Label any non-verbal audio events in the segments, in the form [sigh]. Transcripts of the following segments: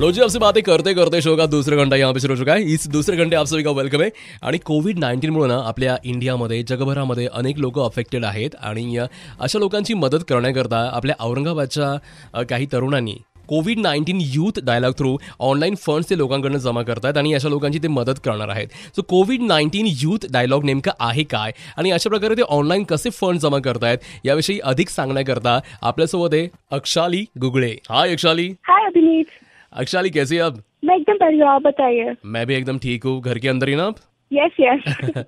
लो जी आपसे बातें करते करते शो का दुसरा घंटा यहाँ पे शुरू हो चुका है। इस दुसरे घंटे आप सभी का वेलकम आहे आणि कोविड नाईन्टीनमुळे ना आपल्या इंडियामध्ये जगभरामध्ये अनेक लोक अफेक्टेड आहेत आणि अशा लोकांची मदत करण्याकरता आपल्या औरंगाबादच्या काही तरुणांनी covid nineteen youth dialogue through online funds ते लोकांकडनं जमा करतात आणि अशा लोकांची ते मदत करणार आहेत. So covid nineteen youth dialogue नेमकं आहे काय? आणि अशा प्रकारे ते ऑनलाईन कसे फंड जमा करतायत याविषयी अधिक सांगण्याकरता आपल्यासोबत आहे अक्षाली गुगळे. हाय अक्षाली. हाय अभिनीत. अक्षाली कैसी है आप? मैं एकदम बढ़िया आप बताइए। मैं भी एकदम ठीक हूँ। घर के अंदर ही ना आप? यस यस [laughs]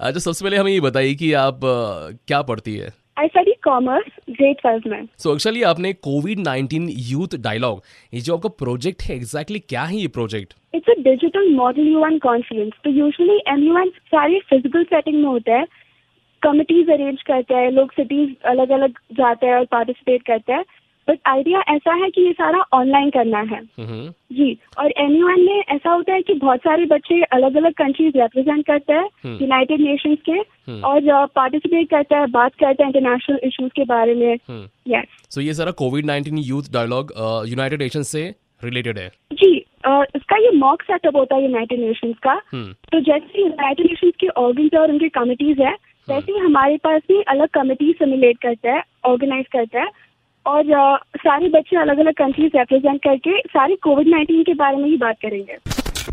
अच्छा सबसे पहले हमें ये बताइए कि आप अ, क्या पढ़ती है? I study commerce grade twelve में। सो एक्चुअली आपने कोविड नाइन्टीन यूथ डायलॉग ये जो आपका प्रोजेक्ट है एग्जैक्टली exactly क्या है ये project it's a digital model U N conference तो यूजुअली एम यू एन सारे फ़िज़िकल सेटिंग में होता है। कमिटीज अरेंज करते हैं लोग सिटीज़ अलग अलग जाते हैं और पार्टिसिपेट करते हैं। बट आइडिया ऐसा है कि ये सारा ऑनलाइन करना है। जी और एन में ऐसा होता है कि बहुत सारे बच्चे अलग अलग कंट्रीज़ रिप्रेजेंट करते हैं हम्म। यूनाइटेड नेशंस के हम्म। और पार्टिसिपेट करते हैं बात करते हैं इंटरनेशनल इश्यूज़ के बारे में। यस सो ये सारा covid nineteen youth dialogue United Nation से रिलेटेड है? जी अ, इसका ये मॉक सेटअप होता है यूनाइटेड नेशंस का। हम्म, तो जैसे यूनाइटेड नेशंस के ऑर्गन्स और उनके कमिटीज है वैसे ही हमारे पास भी अलग कमिटी सिमुलेट करता है ऑर्गेनाइज करता है। और सारे बच्चे अलग अलग कंट्रीज़ रिप्रेजेंट करके सारे कोविड नाइन्टीन के बारे में ही बात करेंगे।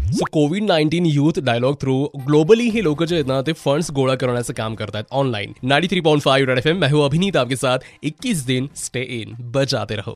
So covid nineteen youth dialogue through globally ही लोक जे आहेत ना ते फंड्स गोळा करण्याचं काम करतात online ninety three point five मैं हूँ अभिनीत आपके साथ। 21 दिन स्टे इन बजाते रहो।